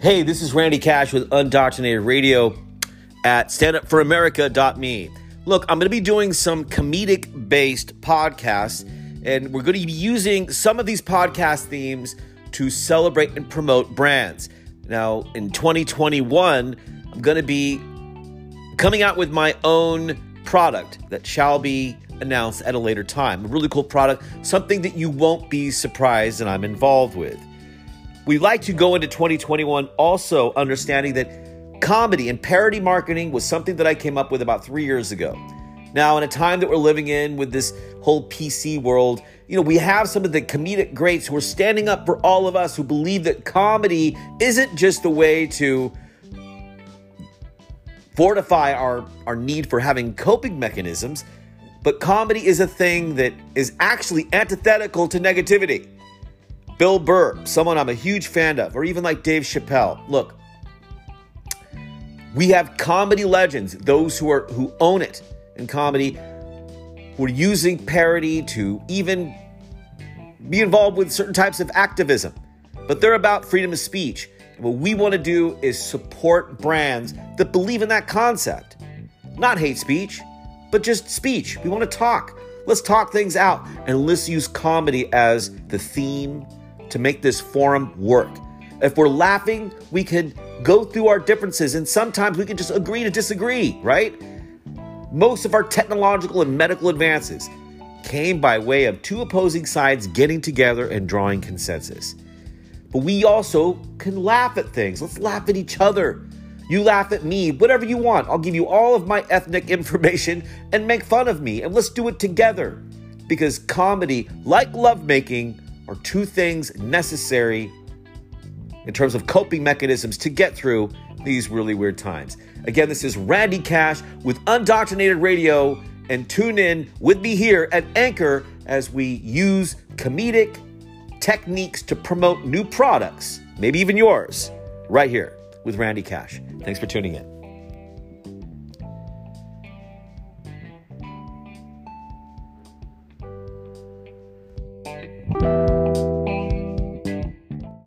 Hey, this is Randy Cash with Undoctrinated Radio at standupforamerica.me. Look, I'm going to be doing some comedic based podcasts, and we're going to be using some of these podcast themes to celebrate and promote brands. Now, in 2021, I'm going to be coming out with my own product that shall be announced at a later time. A really cool product, something that you won't be surprised that I'm involved with. We like to go into 2021 also understanding that comedy and parody marketing was something that I came up with about three years ago. Now, in a time that we're living in with this whole PC world, you know, we have some of the comedic greats who are standing up for all of us who believe that comedy isn't just a way to fortify our, our need for having coping mechanisms, but comedy is a thing that is actually antithetical to negativity. Bill Burr, someone I'm a huge fan of, or even like Dave Chappelle. Look, we have comedy legends, those who are who own it in comedy, who are using parody to even be involved with certain types of activism. But they're about freedom of speech. And what we want to do is support brands that believe in that concept. Not hate speech, but just speech. We want to talk. Let's talk things out and let's use comedy as the theme to make this forum work. If we're laughing, we can go through our differences and sometimes we can just agree to disagree, right? Most of our technological and medical advances came by way of two opposing sides getting together and drawing consensus. But we also can laugh at things. Let's laugh at each other. You laugh at me, whatever you want. I'll give you all of my ethnic information and make fun of me, and let's do it together. Because comedy, like lovemaking, are two things necessary in terms of coping mechanisms to get through these really weird times. Again, this is Randy Cash with Undoctrinated Radio, and tune in with me here at Anchor as we use comedic techniques to promote new products, maybe even yours, right here with Randy Cash. Thanks for tuning in.